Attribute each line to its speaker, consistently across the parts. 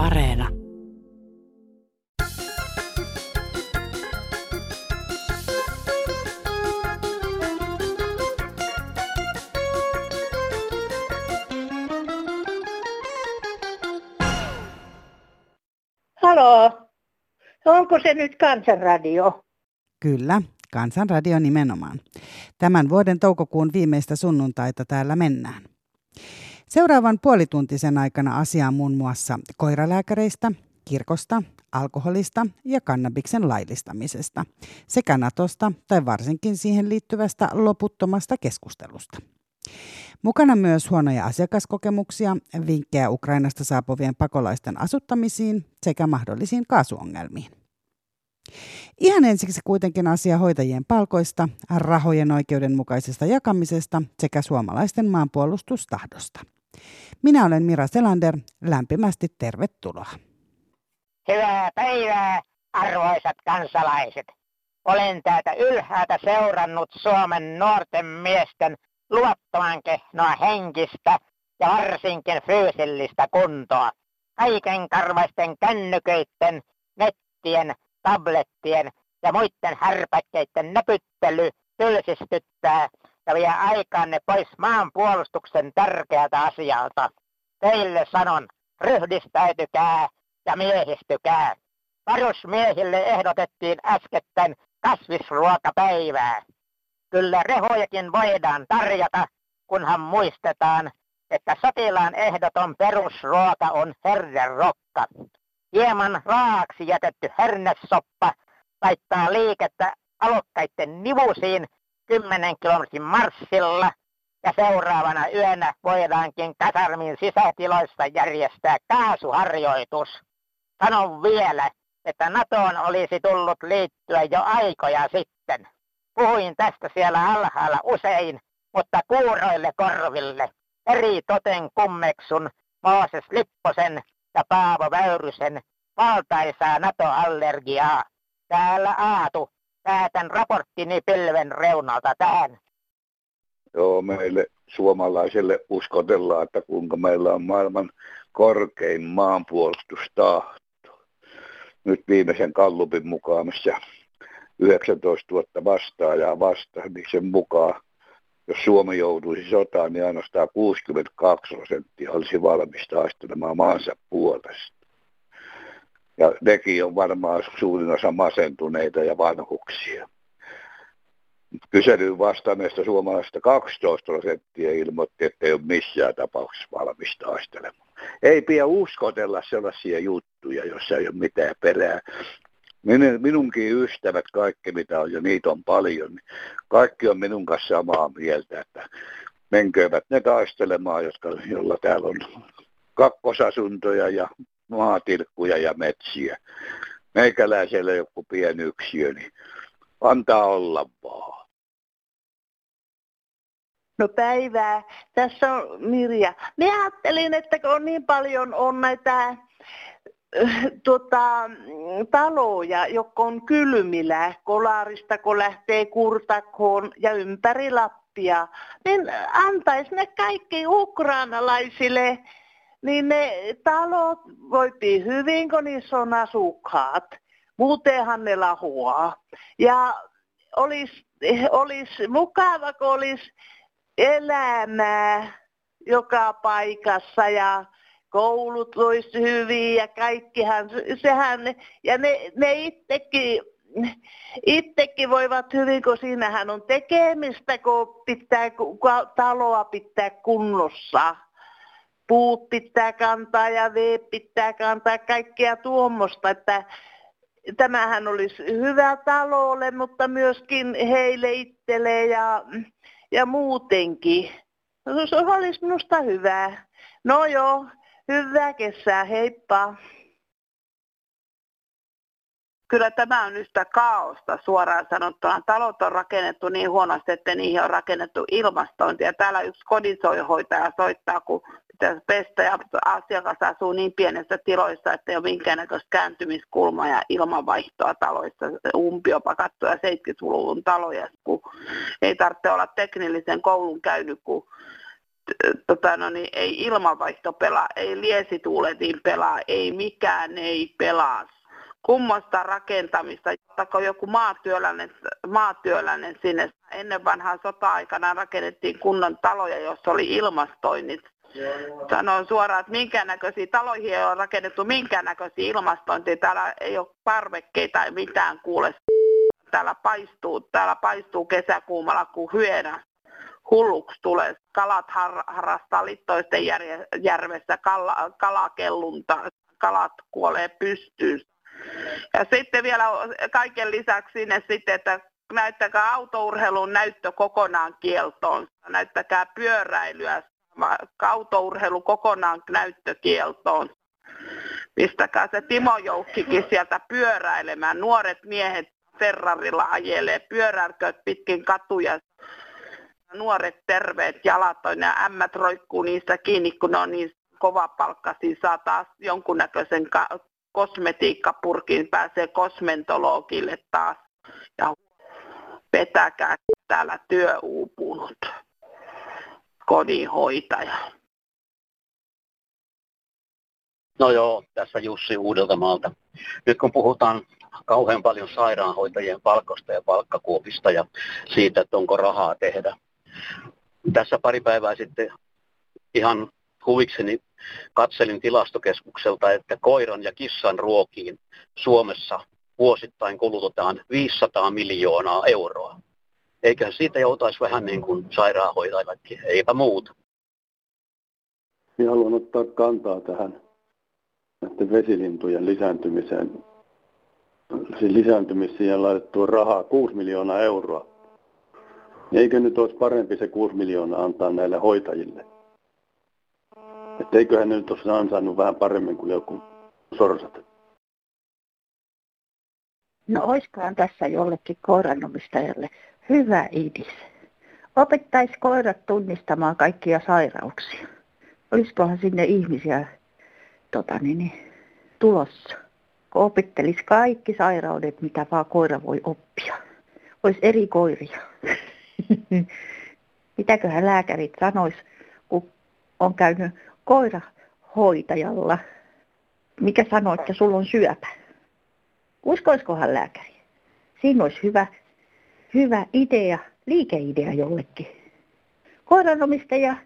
Speaker 1: Areena.
Speaker 2: Halo, onko se nyt kansanradio?
Speaker 3: Kyllä, Kansanradio nimenomaan. Tämän vuoden toukokuun viimeistä sunnuntaita täällä mennään. Seuraavan puolituntisen aikana asiaa muun muassa koiralääkäreistä, kirkosta, alkoholista ja kannabiksen laillistamisesta sekä Natosta tai varsinkin siihen liittyvästä loputtomasta keskustelusta. Mukana myös huonoja asiakaskokemuksia, vinkkejä Ukrainasta saapuvien pakolaisten asuttamisiin sekä mahdollisiin kaasuongelmiin. Ihan ensiksi kuitenkin asia hoitajien palkoista, rahojen oikeudenmukaisesta jakamisesta sekä suomalaisten maanpuolustustahdosta. Minä olen Mira Selander, lämpimästi tervetuloa.
Speaker 4: Hyvää päivää, arvoisat kansalaiset. Olen täältä ylhäältä seurannut Suomen nuorten miesten luvattoman kehnoa henkistä ja varsinkin fyysillistä kuntoa. Kaiken karvaisten kännyköiden, nettien, tablettien ja muiden härpäkkeiden näpyttely tylsistyttää ja vie aikaanne pois maanpuolustuksen tärkeältä asialta. Teille sanon, ryhdistäytykää ja miehistykää. Varusmiehille ehdotettiin äskettäin kasvisruokapäivää. Kyllä rehojakin voidaan tarjota, kunhan muistetaan, että sotilaan ehdoton perusruoka on hernerokka. Hieman raaksi jätetty hernessoppa laittaa liikettä alokkaiden nivusiin 10 kilometrin marssilla ja seuraavana yönä voidaankin kasarmin sisätiloissa järjestää kaasuharjoitus. Sanon vielä, että NATOon olisi tullut liittyä jo aikoja sitten. Puhuin tästä siellä alhaalla usein, mutta kuuroille korville eri toten kummeksun Mooses Lipposen ja Paavo Väyrysen valtaisaa NATO-allergiaa. Täällä Aatu, päätän raporttini pilven reunalta tähän.
Speaker 5: Joo, meille suomalaisille uskotellaan, että kuinka meillä on maailman korkein maanpuolustustahto. Nyt viimeisen kallupin mukaan, missä 19 000 vastaajaa vastaan, niin sen mukaan, jos Suomi joutuisi sotaan, niin ainoastaan 62 prosenttia olisi valmis taistelemaan maansa puolesta. Ja nekin on varmaan suurin osa masentuneita ja vanhuksia. Kyselyyn vastanneista suomalaisista 12 prosenttia ilmoitti, että ei ole missään tapauksessa valmis taistelemaan. Ei pidä uskotella sellaisia juttuja, joissa ei ole mitään perää. Minun, minunkin ystävät, kaikki mitä on, ja niitä on paljon, niin kaikki on minun kanssa samaa mieltä, että menköövät ne taistelemaan, jotka, jolla täällä on kakkosasuntoja ja maatilkkuja ja metsiä. Meikäläisellä joku pieni yksiö, niin antaa olla vaan.
Speaker 2: No päivää. Tässä on Mirja. Minä ajattelin, että kun on niin paljon on näitä äh, tuota, taloja, jotka on kylmillä, Kolarista kun lähtee Kurtakoon ja ympäri Lappia, niin antaisi ne kaikki ukrainalaisille niin ne talot voitiin hyvin, kun niissä on asukkaat. Muutenhan ne lahuaa. Ja olisi olis mukava, kun olisi elämää joka paikassa ja koulut olisi hyvin ja kaikkihan, sehän, ja ne, ne itsekin, itsekin voivat hyvin, kun siinähän on tekemistä, kun pitää, kun taloa pitää kunnossa puut pitää kantaa ja veet pitää kantaa, kaikkea tuommoista, että tämähän olisi hyvä talolle, mutta myöskin heille itselleen ja, ja muutenkin. No, se olisi minusta hyvää. No joo, hyvää kesää, heippa
Speaker 6: kyllä tämä on yhtä kaaosta suoraan sanottuna. Talot on rakennettu niin huonosti, että niihin on rakennettu ilmastointi. Ja täällä yksi kodinhoitaja soittaa, kun pitäisi pestä ja asiakas asuu niin pienessä tiloissa, että ei ole minkäännäköistä kääntymiskulmaa ja ilmanvaihtoa taloissa. Umpiopakattuja 70-luvun taloja, kun ei tarvitse olla teknillisen koulun käynyt, kun tota, no niin, ei ilmanvaihto pelaa, ei liesituuletin pelaa, ei mikään ei pelaa. Kummosta rakentamista, ottako joku maatyöläinen, maatyöläinen sinne. Ennen vanhaa sota-aikana rakennettiin kunnon taloja, jossa oli ilmastoinnit. Sanon suoraan, että minkä näköisiä taloihin ei ole rakennettu minkään näköisiä ilmastointia. Täällä ei ole parvekkeita tai mitään kuule. Täällä paistuu, täällä paistuu kesäkuumalla kuin hyönä hulluksi tulee. Kalat har, harrastaa littoisten järvessä kala, kalakellunta, kalat kuolee pystyyn. Ja sitten vielä kaiken lisäksi sinne sitten, että näyttäkää autourheilun näyttö kokonaan kieltoon. Näyttäkää pyöräilyä, autourheilu kokonaan näyttökieltoon. Pistäkää se Timo Joukkikin sieltä pyöräilemään. Nuoret miehet Ferrarilla ajelee, pyöräilkööt pitkin katuja. Nuoret terveet jalat on ja ämmät roikkuu niistä kiinni, kun ne on niin kova palkka, siis saa taas jonkunnäköisen ka- kosmetiikkapurkin, pääsee kosmentologille taas. Ja vetäkää täällä työuupunut kodinhoitaja.
Speaker 7: No joo, tässä Jussi Uudeltamaalta. Nyt kun puhutaan kauhean paljon sairaanhoitajien palkosta ja palkkakuopista ja siitä, että onko rahaa tehdä, tässä pari päivää sitten ihan huvikseni katselin tilastokeskukselta, että koiran ja kissan ruokiin Suomessa vuosittain kulutetaan 500 miljoonaa euroa. Eiköhän siitä joutaisi vähän niin kuin sairaanhoitajallakin, eipä muuta.
Speaker 8: Minä haluan ottaa kantaa tähän näiden vesilintujen lisääntymiseen. Siis lisääntymiseen laitettua rahaa 6 miljoonaa euroa Eikö nyt olisi parempi se 6 miljoonaa antaa näille hoitajille? Että eiköhän ne nyt olisi ansainnut vähän paremmin kuin joku sorsat.
Speaker 9: No oiskohan tässä jollekin koiranomistajalle hyvä idis. Opettaisi koirat tunnistamaan kaikkia sairauksia. Olisikohan sinne ihmisiä tota niin, tulossa? Kun opettelisi kaikki sairaudet, mitä vaan koira voi oppia. Olisi eri koiria. Mitäköhän lääkärit sanois, kun on käynyt koirahoitajalla, mikä sanoo, että sulla on syöpä. Uskoiskohan lääkäri? Siinä olisi hyvä, hyvä idea, liikeidea jollekin. Koiranomistaja,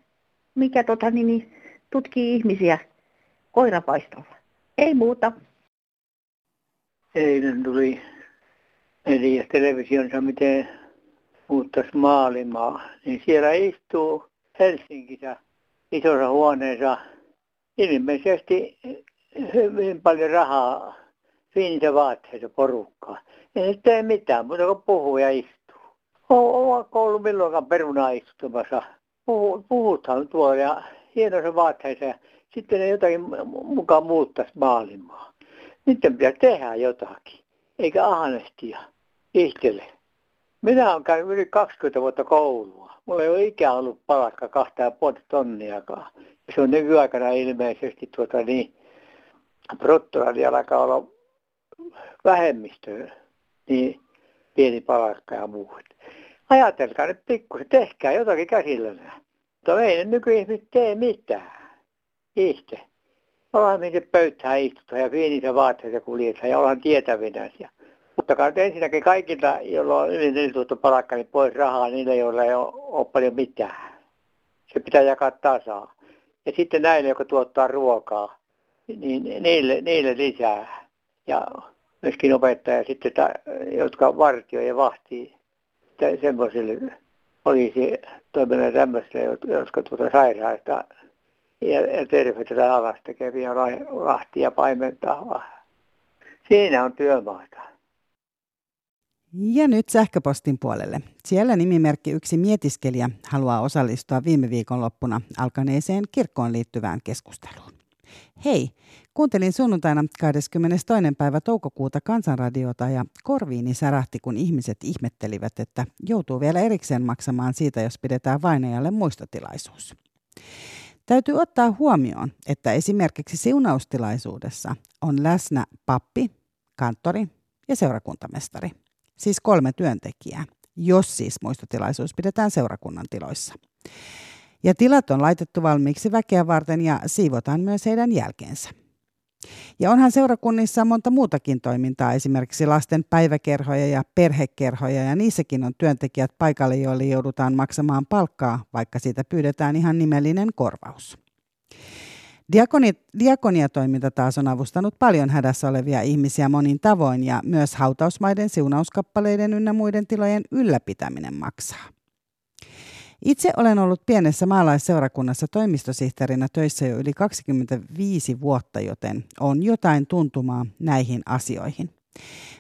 Speaker 9: mikä tota, niin, tutkii ihmisiä koirapaistolla. Ei muuta.
Speaker 10: Eilen tuli mediassa televisionsa, miten muuttaisi maailmaa, niin siellä istuu Helsingissä isossa huoneessa ilmeisesti hyvin paljon rahaa, fiinistä vaatteita porukkaa. Ei nyt tee mitään, mutta kun puhuu ja istuu. On koulu milloinkaan peruna istumassa. Puhu, puhutaan tuolla ja hienossa vaatteissa ja sitten ne jotakin mukaan muuttaisi maailmaa. Nyt pitää tehdä jotakin, eikä ahnestia itselle. Minä olen käynyt yli 20 vuotta koulua. Mulla ei ole ikään ollut palkka kahta ja puolta tonniakaan. Se on nykyaikana ilmeisesti tuota niin, bruttoradi alkaa olla vähemmistöä, niin pieni palkka ja muut. Ajatelkaa nyt pikkusen, tehkää jotakin käsillä. Mutta ei ne nykyihmiset tee mitään. Itse. Ollaan miten pöytään istutaan ja pienissä vaatteissa kuljetaan ja ollaan tietävinä. Mutta kai ensinnäkin kaikilta, joilla on yli 4000 palkka, niin pois rahaa niille, joilla ei ole, ole paljon mitään. Se pitää jakaa tasaa. Ja sitten näille, jotka tuottaa ruokaa, niin niille, niille lisää. Ja myöskin opettaja sitten, jotka vartioi ja vahtii semmoisille poliisi toiminnan tämmöisille, jotka tuota sairaista ja, ja terveyttä alasta tekeviä lahtia paimentaa. Siinä on työmaata.
Speaker 3: Ja nyt sähköpostin puolelle. Siellä nimimerkki yksi mietiskelijä haluaa osallistua viime viikon loppuna alkaneeseen kirkkoon liittyvään keskusteluun. Hei, kuuntelin sunnuntaina 22. päivä toukokuuta kansanradiota ja korviini särähti, kun ihmiset ihmettelivät, että joutuu vielä erikseen maksamaan siitä, jos pidetään vainajalle muistotilaisuus. Täytyy ottaa huomioon, että esimerkiksi siunaustilaisuudessa on läsnä pappi, kanttori ja seurakuntamestari – siis kolme työntekijää, jos siis muistotilaisuus pidetään seurakunnan tiloissa. Ja tilat on laitettu valmiiksi väkeä varten ja siivotaan myös heidän jälkeensä. Ja onhan seurakunnissa monta muutakin toimintaa, esimerkiksi lasten päiväkerhoja ja perhekerhoja, ja niissäkin on työntekijät paikalle, joille joudutaan maksamaan palkkaa, vaikka siitä pyydetään ihan nimellinen korvaus. Diakoni, diakoniatoiminta taas on avustanut paljon hädässä olevia ihmisiä monin tavoin ja myös hautausmaiden siunauskappaleiden ynnä muiden tilojen ylläpitäminen maksaa. Itse olen ollut pienessä maalaisseurakunnassa toimistosihteerinä töissä jo yli 25 vuotta, joten on jotain tuntumaa näihin asioihin.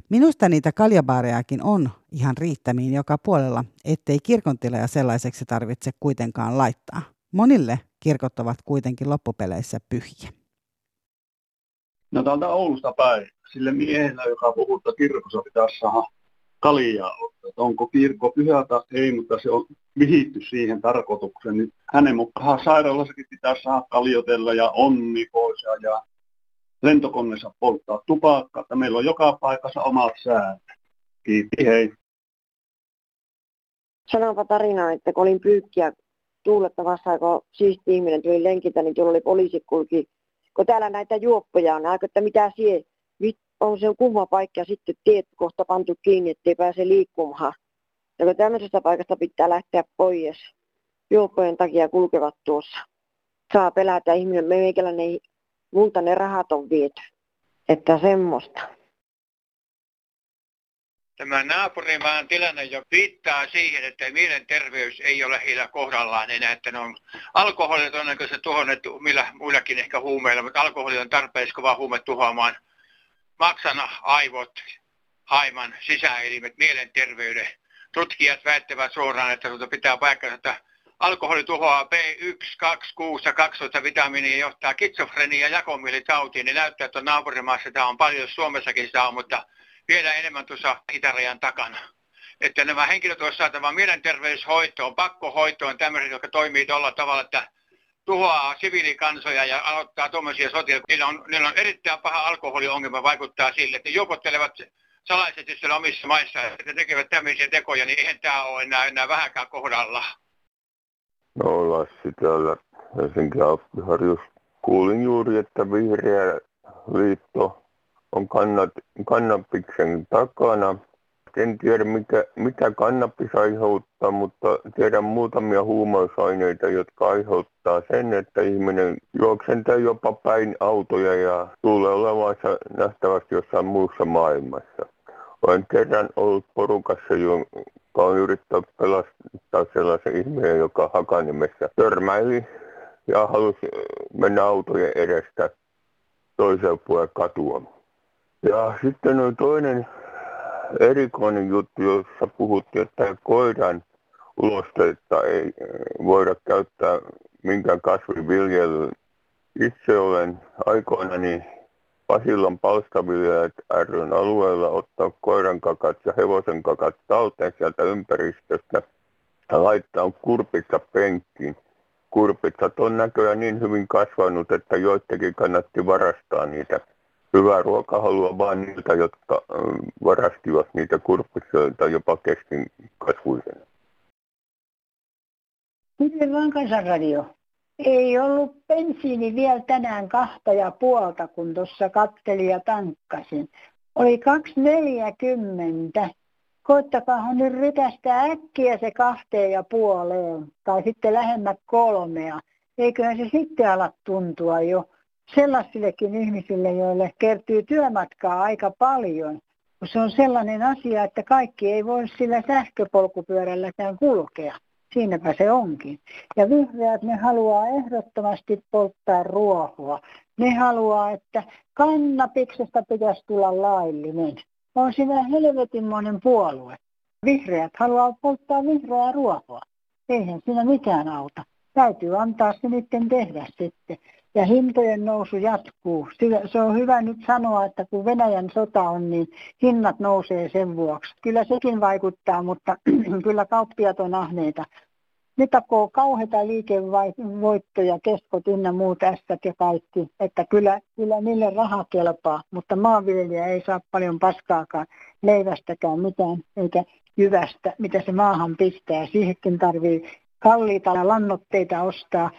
Speaker 3: Minusta niitä kaljabaarejakin on ihan riittämiin joka puolella, ettei kirkontiloja sellaiseksi tarvitse kuitenkaan laittaa. Monille kirkot ovat kuitenkin loppupeleissä pyhiä.
Speaker 8: No täältä Oulusta päin. Sille miehellä, joka puhuttaa kirkossa, pitäisi saada kaljaa Että onko kirkko pyhä tai ei, mutta se on vihitty siihen tarkoitukseen. Niin hänen mukaan sairaalassakin pitää saada kaljotella ja onni pois ja, lentokoneessa polttaa tupakkaa. Että meillä on joka paikassa omat säännöt. Kiitti, hei.
Speaker 11: Sanonpa tarinaa, että kun olin pyykkiä tuulettavassa, kun siisti ihminen tuli lenkiltä, niin tuolla oli poliisi kulki. Kun täällä näitä juoppoja on, että mitä sie, on se kumma paikka ja sitten tiet kohta pantu kiinni, ettei pääse liikkumaan. Ja kun tämmöisestä paikasta pitää lähteä pois, juoppojen takia kulkevat tuossa. Saa pelätä ihminen, me meikäläinen multa ne rahat on viety. Että semmoista.
Speaker 12: Tämä naapurimaan tilanne jo viittaa siihen, että mielenterveys ei ole heillä kohdallaan enää, että ne on alkoholit on se tuhonneet millä muillakin ehkä huumeilla, mutta alkoholi on tarpeeksi kova huume tuhoamaan maksana aivot, haiman sisäelimet, mielenterveyden. Tutkijat väittävät suoraan, että sinulta pitää paikkansa, että alkoholi tuhoaa B1, 2, 6 ja 12 vitamiinia johtaa kitsofrenia ja jakomielitautiin. Niin näyttää, että naapurimaassa tämä on paljon, Suomessakin sitä on, mutta vielä enemmän tuossa itärajan takana. Että nämä henkilöt olisivat saatava mielenterveyshoitoon, pakkohoitoon, tämmöiset, jotka toimii tuolla tavalla, että tuhoaa siviilikansoja ja aloittaa tuommoisia sotia. Niillä on, niillä on erittäin paha alkoholiongelma vaikuttaa sille, että juopottelevat salaisesti siellä omissa maissa, että tekevät tämmöisiä tekoja, niin eihän tämä ole enää, enää vähänkään kohdalla.
Speaker 13: No Lassi täällä Helsinki Alppiharjus. Kuulin juuri, että Vihreä liitto on kannat, kannabiksen takana en tiedä mikä, mitä kannabis aiheuttaa, mutta tiedän muutamia huumausaineita, jotka aiheuttaa sen, että ihminen juoksentää jopa päin autoja ja tulee olevansa nähtävästi jossain muussa maailmassa. Olen kerran ollut porukassa, joka on yrittänyt pelastaa sellaisen ihmisen, joka Hakanimessä törmäili ja halusi mennä autojen edestä toiseen puolelle katua. Ja sitten on toinen erikoinen juttu, jossa puhuttiin, että koiran ulosteita ei eh, voida käyttää minkään kasviviljelyyn. Itse olen aikoinani Pasilan palstaviljelijät ryn alueella ottaa koiran kakat ja hevosen kakat talteen sieltä ympäristöstä ja laittaa kurpitsa penkkiin. Kurpitsat on näköjään niin hyvin kasvanut, että joidenkin kannatti varastaa niitä hyvää ruokahalua vaan niiltä, jotka varastivat niitä kurppisoita jopa kesken kasvuisena.
Speaker 14: Miten vaan kansanradio? Ei ollut bensiini vielä tänään kahta ja puolta, kun tuossa kattelin ja tankkasin. Oli 2,40. Koittakaahan nyt rykästä äkkiä se kahteen ja puoleen, tai sitten lähemmät kolmea. Eiköhän se sitten ala tuntua jo sellaisillekin ihmisille, joille kertyy työmatkaa aika paljon. Se on sellainen asia, että kaikki ei voi sillä sähköpolkupyörälläkään kulkea. Siinäpä se onkin. Ja vihreät, ne haluaa ehdottomasti polttaa ruohoa. Ne haluaa, että kannapiksesta pitäisi tulla laillinen. On siinä helvetinmoinen puolue. Vihreät haluaa polttaa vihreää ruohoa. Eihän siinä mitään auta. Täytyy antaa se niiden tehdä sitten ja hintojen nousu jatkuu. Se on hyvä nyt sanoa, että kun Venäjän sota on, niin hinnat nousee sen vuoksi. Kyllä sekin vaikuttaa, mutta kyllä kauppiat on ahneita. Ne takoo kauheita liikevoittoja, keskot ynnä muut ässät ja kaikki, että kyllä, kyllä niille raha kelpaa, mutta maanviljelijä ei saa paljon paskaakaan leivästäkään mitään, eikä jyvästä, mitä se maahan pistää. Siihenkin tarvii kalliita lannoitteita ostaa,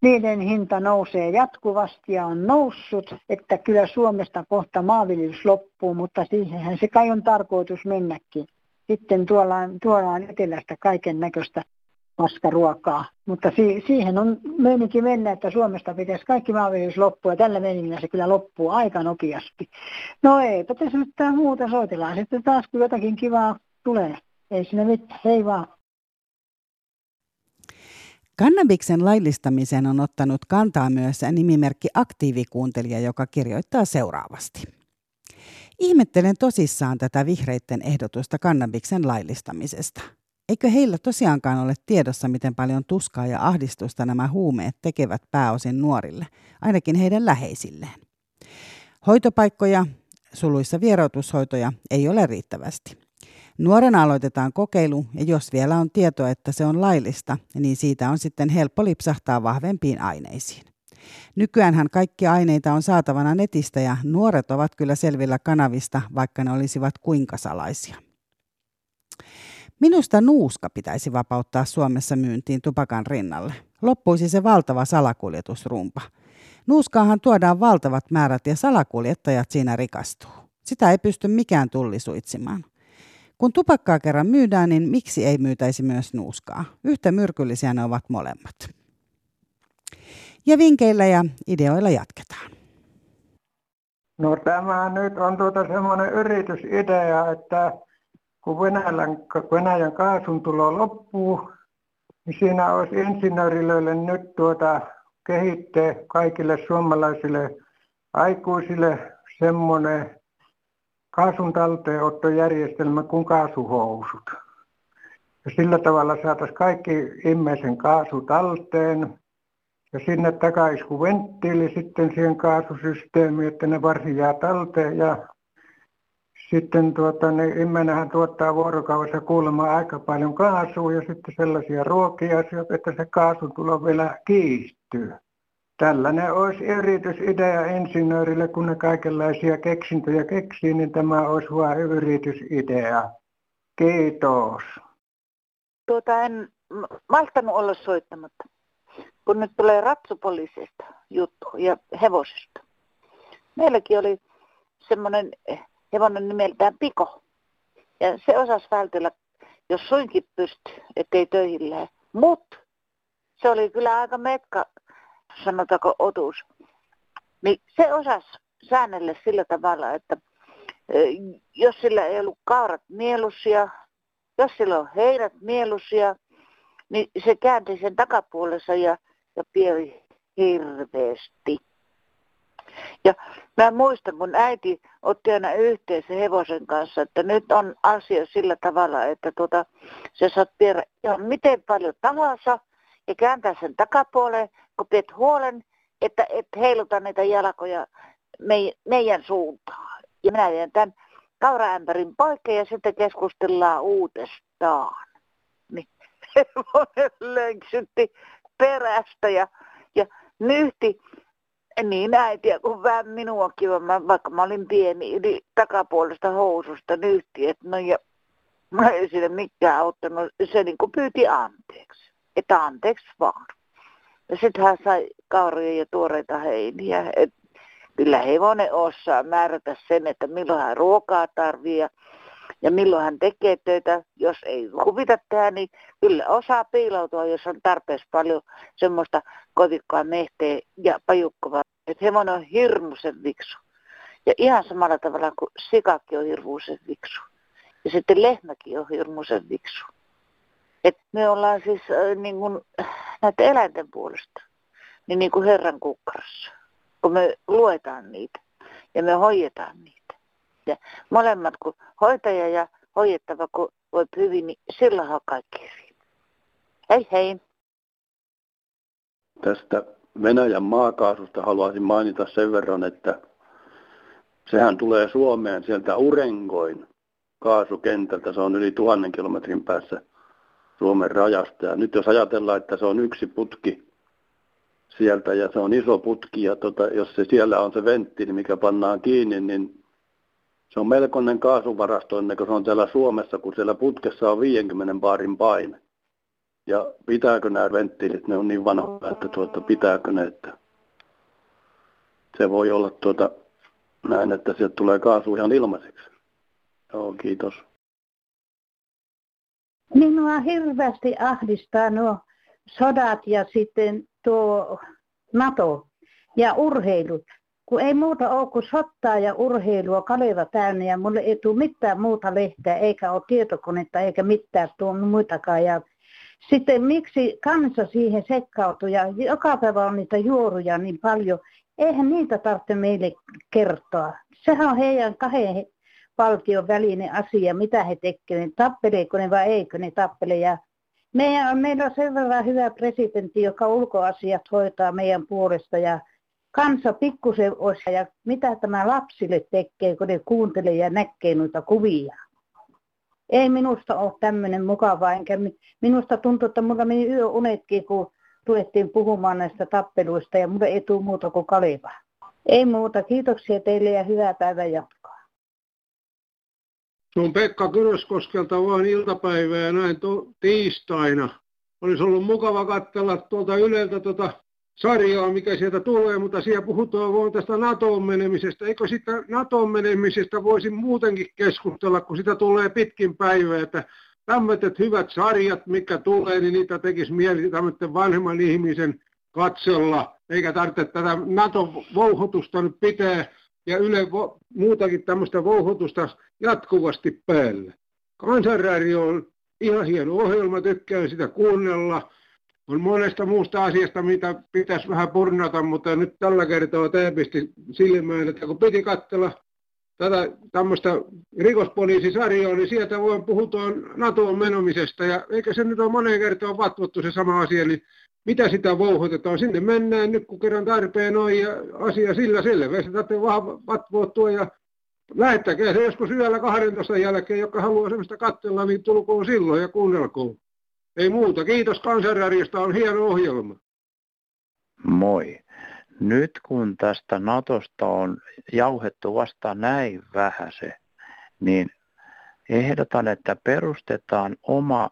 Speaker 14: niiden hinta nousee jatkuvasti ja on noussut, että kyllä Suomesta kohta maanviljelys loppuu, mutta siihenhän se kai on tarkoitus mennäkin. Sitten tuollaan, tuollaan etelästä kaiken näköistä paskaruokaa. Mutta si- siihen on meininki mennä, että Suomesta pitäisi kaikki maanviljelys loppua ja tällä meiningillä se kyllä loppuu aika nopeasti. No eipä tässä nyt muuta soitellaan sitten taas, kun jotakin kivaa tulee. Ei sinne mitään, hei vaan.
Speaker 3: Kannabiksen laillistamiseen on ottanut kantaa myös nimimerkki aktiivikuuntelija, joka kirjoittaa seuraavasti. Ihmettelen tosissaan tätä vihreitten ehdotusta kannabiksen laillistamisesta. Eikö heillä tosiaankaan ole tiedossa, miten paljon tuskaa ja ahdistusta nämä huumeet tekevät pääosin nuorille, ainakin heidän läheisilleen? Hoitopaikkoja, suluissa vieroitushoitoja, ei ole riittävästi. Nuorena aloitetaan kokeilu ja jos vielä on tietoa, että se on laillista, niin siitä on sitten helppo lipsahtaa vahvempiin aineisiin. Nykyäänhän kaikki aineita on saatavana netistä ja nuoret ovat kyllä selvillä kanavista, vaikka ne olisivat kuinka salaisia. Minusta nuuska pitäisi vapauttaa Suomessa myyntiin tupakan rinnalle. Loppuisi se valtava salakuljetusrumpa. Nuuskaahan tuodaan valtavat määrät ja salakuljettajat siinä rikastuu. Sitä ei pysty mikään tulli suitsimaan. Kun tupakkaa kerran myydään, niin miksi ei myytäisi myös nuuskaa? Yhtä myrkyllisiä ne ovat molemmat. Ja vinkeillä ja ideoilla jatketaan.
Speaker 15: No tämä nyt on tuota semmoinen yritysidea, että kun Venäjän, Venäjän kaasun tulo loppuu, niin siinä olisi insinöörilöille nyt tuota kehittää kaikille suomalaisille aikuisille semmoinen kaasun talteenottojärjestelmä kuin kaasuhousut. Ja sillä tavalla saataisiin kaikki ihmisen kaasu talteen ja sinne takaisku-venttiili sitten siihen kaasusysteemiin, että ne varsin jää talteen ja sitten tuota, ne immenähän tuottaa vuorokaudessa kuulemma aika paljon kaasua ja sitten sellaisia ruokia, että se kaasun tulo vielä kiihtyy. Tällainen olisi yritysidea insinöörille, kun ne kaikenlaisia keksintöjä keksii, niin tämä olisi vain yritysidea. Kiitos.
Speaker 16: Tuota en maltanut olla soittamatta, kun nyt tulee ratsupoliisista juttu ja hevosista. Meilläkin oli semmoinen hevonen nimeltään Piko. Ja se osasi vältellä, jos suinkin pysty, ettei töihin lähde. Mutta se oli kyllä aika metka sanotaanko otus, niin se osasi säännellä sillä tavalla, että jos sillä ei ollut kaurat mieluisia, jos sillä on heinät mieluisia, niin se käänti sen takapuolessa ja, ja pieli hirveästi. Ja mä muistan, kun äiti otti aina yhteensä hevosen kanssa, että nyt on asia sillä tavalla, että tuota, se saat viedä ihan miten paljon tahansa ja kääntää sen takapuoleen kun pidät huolen, että et heiluta niitä jalkoja meidän suuntaan. Ja minä vien tämän kauraämpärin poikki ja sitten keskustellaan uudestaan. Niin hevonen lenksytti perästä ja, ja nyhti niin äitiä kuin vähän minuakin, vaikka mä olin pieni, yli takapuolesta housusta nyhti, että no ja mä ei sille mikään auttanut, se niin kuin pyyti anteeksi, että anteeksi vaan. Ja sitten hän sai kauroja ja tuoreita heiniä. Et kyllä hevonen osaa määrätä sen, että milloin hän ruokaa tarvii ja, milloin hän tekee töitä. Jos ei huvita tehdä, niin kyllä osaa piiloutua, jos on tarpeeksi paljon semmoista kotikkoa mehteä ja pajukkovaa. Että hevonen on hirmuisen viksu. Ja ihan samalla tavalla kuin sikakki on hirmuisen viksu. Ja sitten lehmäkin on hirmuisen viksu. Et me ollaan siis äh, niin kuin, näiden eläinten puolesta, niin, niin kuin Herran kukkarassa, kun me luetaan niitä ja me hoidetaan niitä. Ja molemmat, kun hoitaja ja hoidettava, kun voi hyvin, niin silloin on kaikki. Hei hei.
Speaker 8: Tästä Venäjän maakaasusta haluaisin mainita sen verran, että sehän tulee Suomeen sieltä Urengoin kaasukentältä. Se on yli tuhannen kilometrin päässä Suomen rajasta. Ja nyt jos ajatellaan, että se on yksi putki sieltä ja se on iso putki ja tota, jos se siellä on se venttiili, mikä pannaan kiinni, niin se on melkoinen kaasuvarasto ennen kuin se on täällä Suomessa, kun siellä putkessa on 50 baarin paine. Ja pitääkö nämä venttiilit, ne on niin vanhoja, että tuota, pitääkö ne, että se voi olla tuota, näin, että sieltä tulee kaasu ihan ilmaiseksi. Joo, kiitos.
Speaker 17: Minua hirveästi ahdistaa nuo sodat ja sitten tuo NATO ja urheilut. Kun ei muuta ole kuin sottaa ja urheilua Kaleva täynnä ja mulle ei tule mitään muuta lehteä eikä ole tietokonetta eikä mitään tuo muitakaan. Ja sitten miksi kansa siihen sekkautuu ja joka päivä on niitä juoruja niin paljon. Eihän niitä tarvitse meille kertoa. Sehän on heidän kahden valtion välinen asia, mitä he tekevät, tappeleeko ne vai eikö ne tappele. Ja meidän on, meillä on sen verran hyvä presidentti, joka ulkoasiat hoitaa meidän puolesta ja kansa pikkusen osa ja mitä tämä lapsille tekee, kun ne kuuntelee ja näkee noita kuvia. Ei minusta ole tämmöinen mukavaa, enkä minusta tuntuu, että mulla meni yöunetkin, kun tulettiin puhumaan näistä tappeluista ja mulle ei tule muuta kuin Kaleva. Ei muuta, kiitoksia teille ja hyvää päivän jatkoa.
Speaker 18: Se on Pekka Kyröskoskelta vaan iltapäivää näin to- tiistaina. Olisi ollut mukava katsella tuolta Yleltä tuota sarjaa, mikä sieltä tulee, mutta siellä puhutaan vaan tästä NATOon menemisestä. Eikö sitä NATOon menemisestä voisi muutenkin keskustella, kun sitä tulee pitkin päivää, että tämmöiset hyvät sarjat, mikä tulee, niin niitä tekisi mieli tämmöisen vanhemman ihmisen katsella, eikä tarvitse tätä NATO-vouhotusta nyt pitää ja yle muutakin tämmöistä vouhotusta jatkuvasti päälle. Kansanradio on ihan hieno ohjelma, tykkään sitä kuunnella. On monesta muusta asiasta, mitä pitäisi vähän purnata, mutta nyt tällä kertaa tämä pisti silmään, että kun piti katsella tätä tämmöistä rikospoliisisarjaa, niin sieltä voi puhutaan NATOon menomisesta. Ja eikä se nyt ole moneen kertaan vatvottu se sama asia, niin mitä sitä vouhotetaan. Sinne mennään nyt, kun kerran tarpeen on ja asia sillä selvä. Se täytyy vaan vatvoittua ja lähettäkää se joskus yöllä 12 jälkeen, joka haluaa semmoista katsella, niin tulkoon silloin ja kuunnelkoon. Ei muuta. Kiitos kansanrärjestä, on hieno ohjelma.
Speaker 19: Moi. Nyt kun tästä Natosta on jauhettu vasta näin vähän se, niin ehdotan, että perustetaan oma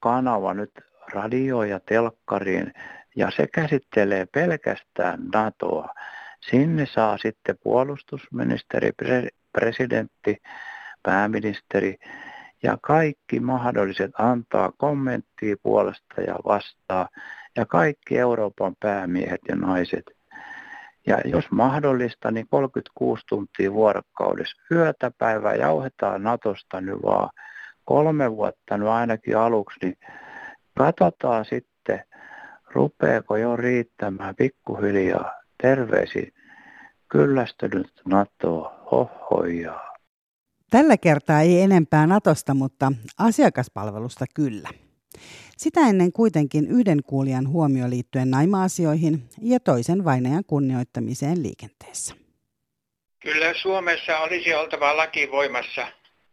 Speaker 19: kanava nyt radio- ja telkkariin, ja se käsittelee pelkästään NATOa. Sinne saa sitten puolustusministeri, presidentti, pääministeri ja kaikki mahdolliset antaa kommenttia puolesta ja vastaa ja kaikki Euroopan päämiehet ja naiset. Ja jos mahdollista, niin 36 tuntia vuorokaudessa yötä päivää jauhetaan Natosta nyt vaan kolme vuotta nyt ainakin aluksi, niin katsotaan sitten, rupeeko jo riittämään pikkuhiljaa terveisi kyllästynyt NATOa, hohojaa.
Speaker 3: Tällä kertaa ei enempää Natosta, mutta asiakaspalvelusta kyllä. Sitä ennen kuitenkin yhden kuulijan huomio liittyen naima-asioihin ja toisen vainajan kunnioittamiseen liikenteessä.
Speaker 12: Kyllä Suomessa olisi oltava laki voimassa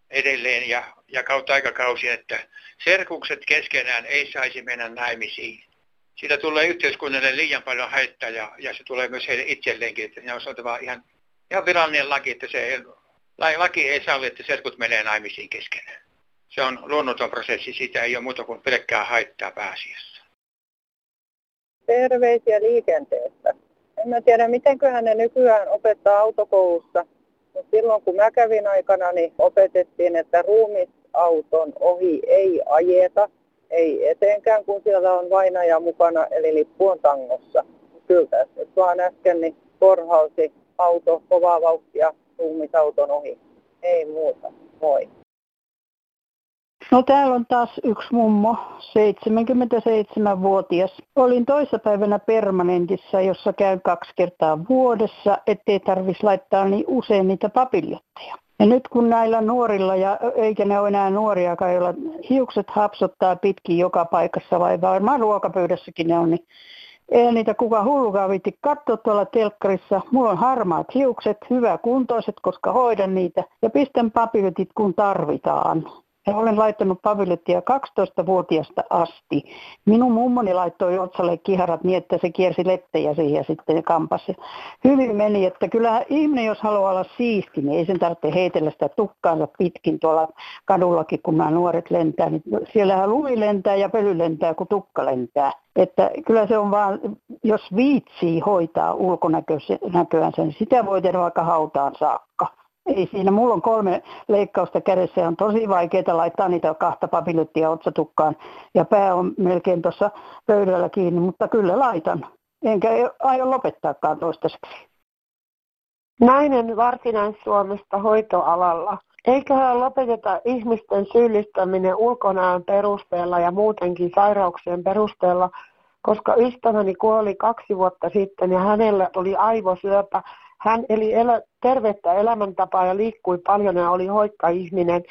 Speaker 12: edelleen ja, ja kautta aikakausi, että serkukset keskenään ei saisi mennä naimisiin. Siitä tulee yhteiskunnalle liian paljon haittaa ja, ja se tulee myös heille itselleenkin, että ne on oltava ihan, ihan virallinen laki, että se laki ei salli, että serkut menee naimisiin keskenään. Se on luonnoton prosessi, sitä ei ole muuta kuin pelkkää haittaa pääasiassa.
Speaker 20: Terveisiä liikenteestä. En mä tiedä, mitenköhän ne nykyään opettaa autokoulussa. Mutta silloin kun mä kävin aikana, niin opetettiin, että ruumisauton ohi ei ajeta, ei etenkään, kun siellä on vainaja mukana, eli lippu on tangossa. Kyllä tässä nyt vaan äsken niin korhausi auto kovaa vauhtia ruumisauton ohi. Ei muuta. Moi.
Speaker 17: No täällä on taas yksi mummo, 77-vuotias. Olin toissapäivänä permanentissa, jossa käyn kaksi kertaa vuodessa, ettei tarvitsisi laittaa niin usein niitä papiljotteja. Ja nyt kun näillä nuorilla, ja eikä ne ole enää nuoria, joilla hiukset hapsottaa pitkin joka paikassa, vai varmaan ruokapöydässäkin ne on, niin ei niitä kuka hullukaan viitti katsoa tuolla telkkarissa. Mulla on harmaat hiukset, hyvä kuntoiset, koska hoidan niitä. Ja pistän papiljotit kun tarvitaan.
Speaker 21: Ja olen laittanut pavillettia 12-vuotiaasta asti. Minun mummoni laittoi otsalle kiharat niin, että se kiersi lettejä siihen ja sitten kampasi. Hyvin meni, että kyllä ihminen, jos haluaa olla siisti, niin ei sen tarvitse heitellä sitä tukkaansa pitkin tuolla kadullakin, kun nämä nuoret lentää. Niin siellähän lumi lentää ja pöly lentää, kun tukka lentää. Että kyllä se on vaan, jos viitsii hoitaa ulkonäköänsä, niin sitä voi tehdä vaikka hautaan saakka ei siinä, mulla on kolme leikkausta kädessä ja on tosi vaikeaa laittaa niitä kahta papillettia otsatukkaan ja pää on melkein tuossa pöydällä kiinni, mutta kyllä laitan. Enkä aio lopettaakaan toistaiseksi.
Speaker 22: Nainen Varsinais-Suomesta hoitoalalla. Eiköhän lopeteta ihmisten syyllistäminen ulkonaan perusteella ja muutenkin sairauksien perusteella, koska ystäväni kuoli kaksi vuotta sitten ja hänellä oli aivosyöpä hän eli elä, tervettä elämäntapaa ja liikkui paljon ja oli hoikka ihminen.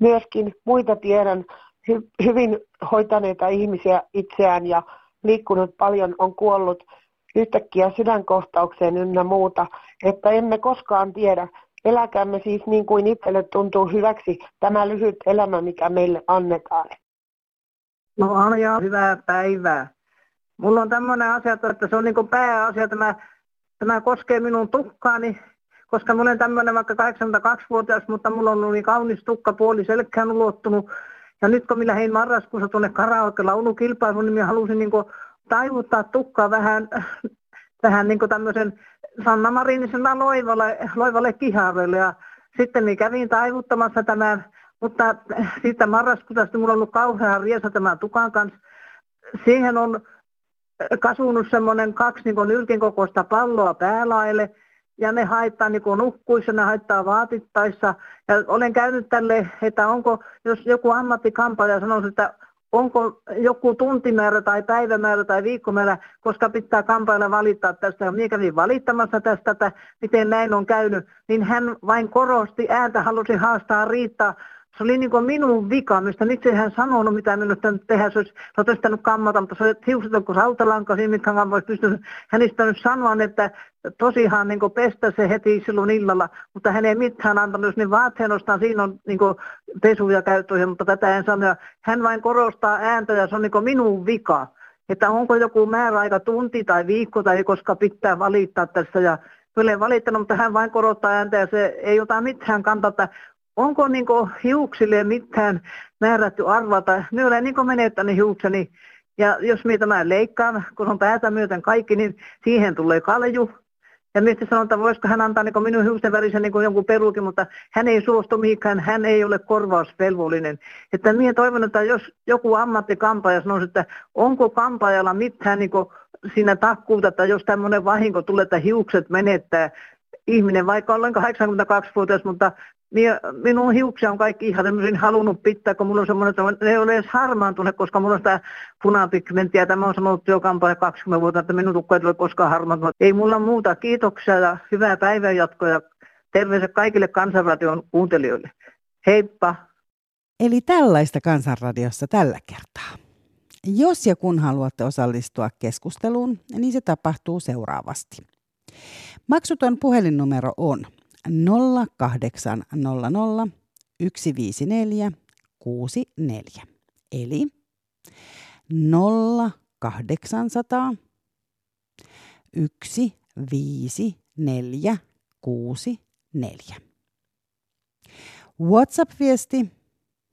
Speaker 22: Myöskin muita tiedän hy, hyvin hoitaneita ihmisiä itseään ja liikkunut paljon on kuollut yhtäkkiä sydänkohtaukseen ynnä muuta, että emme koskaan tiedä. Eläkäämme siis niin kuin itselle tuntuu hyväksi tämä lyhyt elämä, mikä meille annetaan.
Speaker 23: No Anja, hyvää päivää. Mulla on tämmöinen asia, että se on niin pääasia tämä Tämä koskee minun tukkaani, koska mä olen tämmöinen vaikka 82-vuotias, mutta mulla on niin kaunis tukka puoli selkään ulottunut. Ja nyt kun minä hein marraskuussa tuonne karaoke laulukilpailuun, niin minä halusin niin taivuttaa tukkaa vähän, vähän niin tämmöisen Sanna Marinisena loivalle, loivalle kihaarelle. Ja sitten minä kävin taivuttamassa tämän, mutta siitä marraskuusta mulla on ollut kauhean riesa tämän tukan kanssa. Siihen on kasunut semmoinen kaksi niin nyrkin kokoista palloa päälaille ja ne haittaa niin nukkuissa, ne haittaa vaatittaissa. Ja olen käynyt tälle, että onko, jos joku ammattikampaaja sanoisi, että onko joku tuntimäärä tai päivämäärä tai viikkomäärä, koska pitää kampailla valittaa tästä. Minä kävin valittamassa tästä, että miten näin on käynyt, niin hän vain korosti ääntä, halusi haastaa riittää se oli niin kuin minun vika, mistä itse hän sanonut, mitä minun nyt tehdä. Se olisi totestanut kammata, mutta se oli hiukset on kuin rautalanka, siinä mitkä hän olisi pystynyt hänistä nyt sanoa, että tosiaan niin pestä se heti silloin illalla, mutta hän ei mitään antanut, jos niin vaatteen ostaa, siinä on niin pesuja käyttöihin, mutta tätä en sano. Hän vain korostaa ääntä ja se on niin minun vika, että onko joku määräaika tunti tai viikko tai koska pitää valittaa tässä ja kyllä ei valittanut, mutta hän vain korottaa ääntä ja se ei ota mitään kantaa, että onko niin hiuksille mitään määrätty arvata? Olen niin menettänyt hiukseni ja jos minä tämän leikkaan, kun on päätä myöten kaikki, niin siihen tulee kalju. Ja mistä että voisiko hän antaa niin minun hiusten värisen niin jonkun perukin, mutta hän ei suostu mihinkään, hän ei ole korvausvelvollinen. Että minä toivon, että jos joku ammattikampaaja sanoo, että onko kampaajalla mitään niin siinä takkuuta, että jos tämmöinen vahinko tulee, että hiukset menettää, ihminen, vaikka olen 82-vuotias, mutta minun hiuksia on kaikki ihan tämmöisen halunnut pitää, kun mulla on semmoinen, että ne ei ole edes harmaantuneet, koska mulla on sitä punapigmenttiä. Tämä on sanonut jo kampaaja 20 vuotta, että minun tukka ei ole koskaan harmaantunut. Ei mulla muuta. Kiitoksia ja hyvää päivänjatkoa ja terveiset kaikille Kansanradion kuuntelijoille. Heippa!
Speaker 3: Eli tällaista Kansanradiossa tällä kertaa. Jos ja kun haluatte osallistua keskusteluun, niin se tapahtuu seuraavasti. Maksuton puhelinnumero on 0800 154 64. Eli 0800 154 64. WhatsApp-viesti,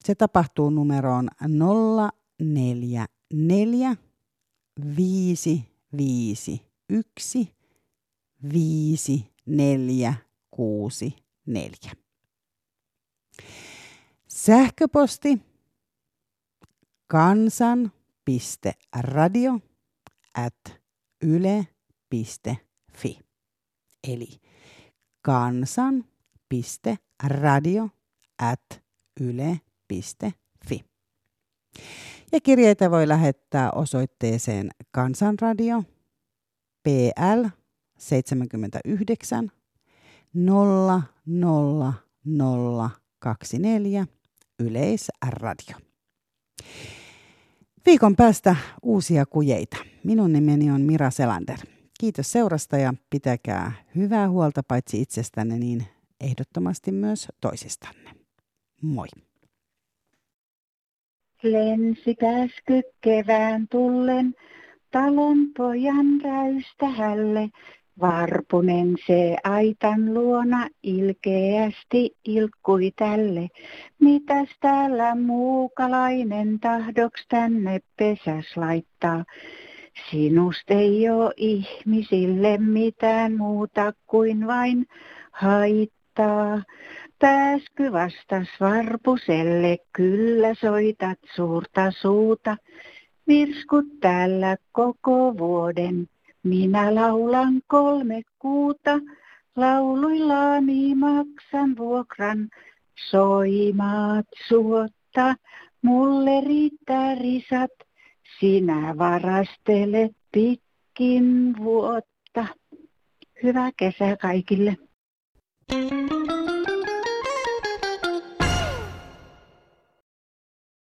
Speaker 3: se tapahtuu numeroon 044 551 5464. Sähköposti kansan.radio at yle.fi. Eli kansan.radio at yle.fi. Ja kirjeitä voi lähettää osoitteeseen Kansanradio PL 79 00024 Yleisradio. Viikon päästä uusia kujeita. Minun nimeni on Mira Selander. Kiitos seurasta ja pitäkää hyvää huolta paitsi itsestänne, niin ehdottomasti myös toisistanne. Moi!
Speaker 24: lensi pääsky kevään tullen, talon pojan räystähälle. Varpunen se aitan luona ilkeästi ilkkui tälle. Mitäs täällä muukalainen tahdoks tänne pesäs laittaa? Sinust ei oo ihmisille mitään muuta kuin vain haittaa. Pääsky vastas varpuselle, kyllä soitat suurta suuta. Virskut täällä koko vuoden, minä laulan kolme kuuta. Lauluillani maksan vuokran, soimaat suotta. Mulle riittää risat, sinä varastelet pitkin vuotta. Hyvää kesää kaikille. thank you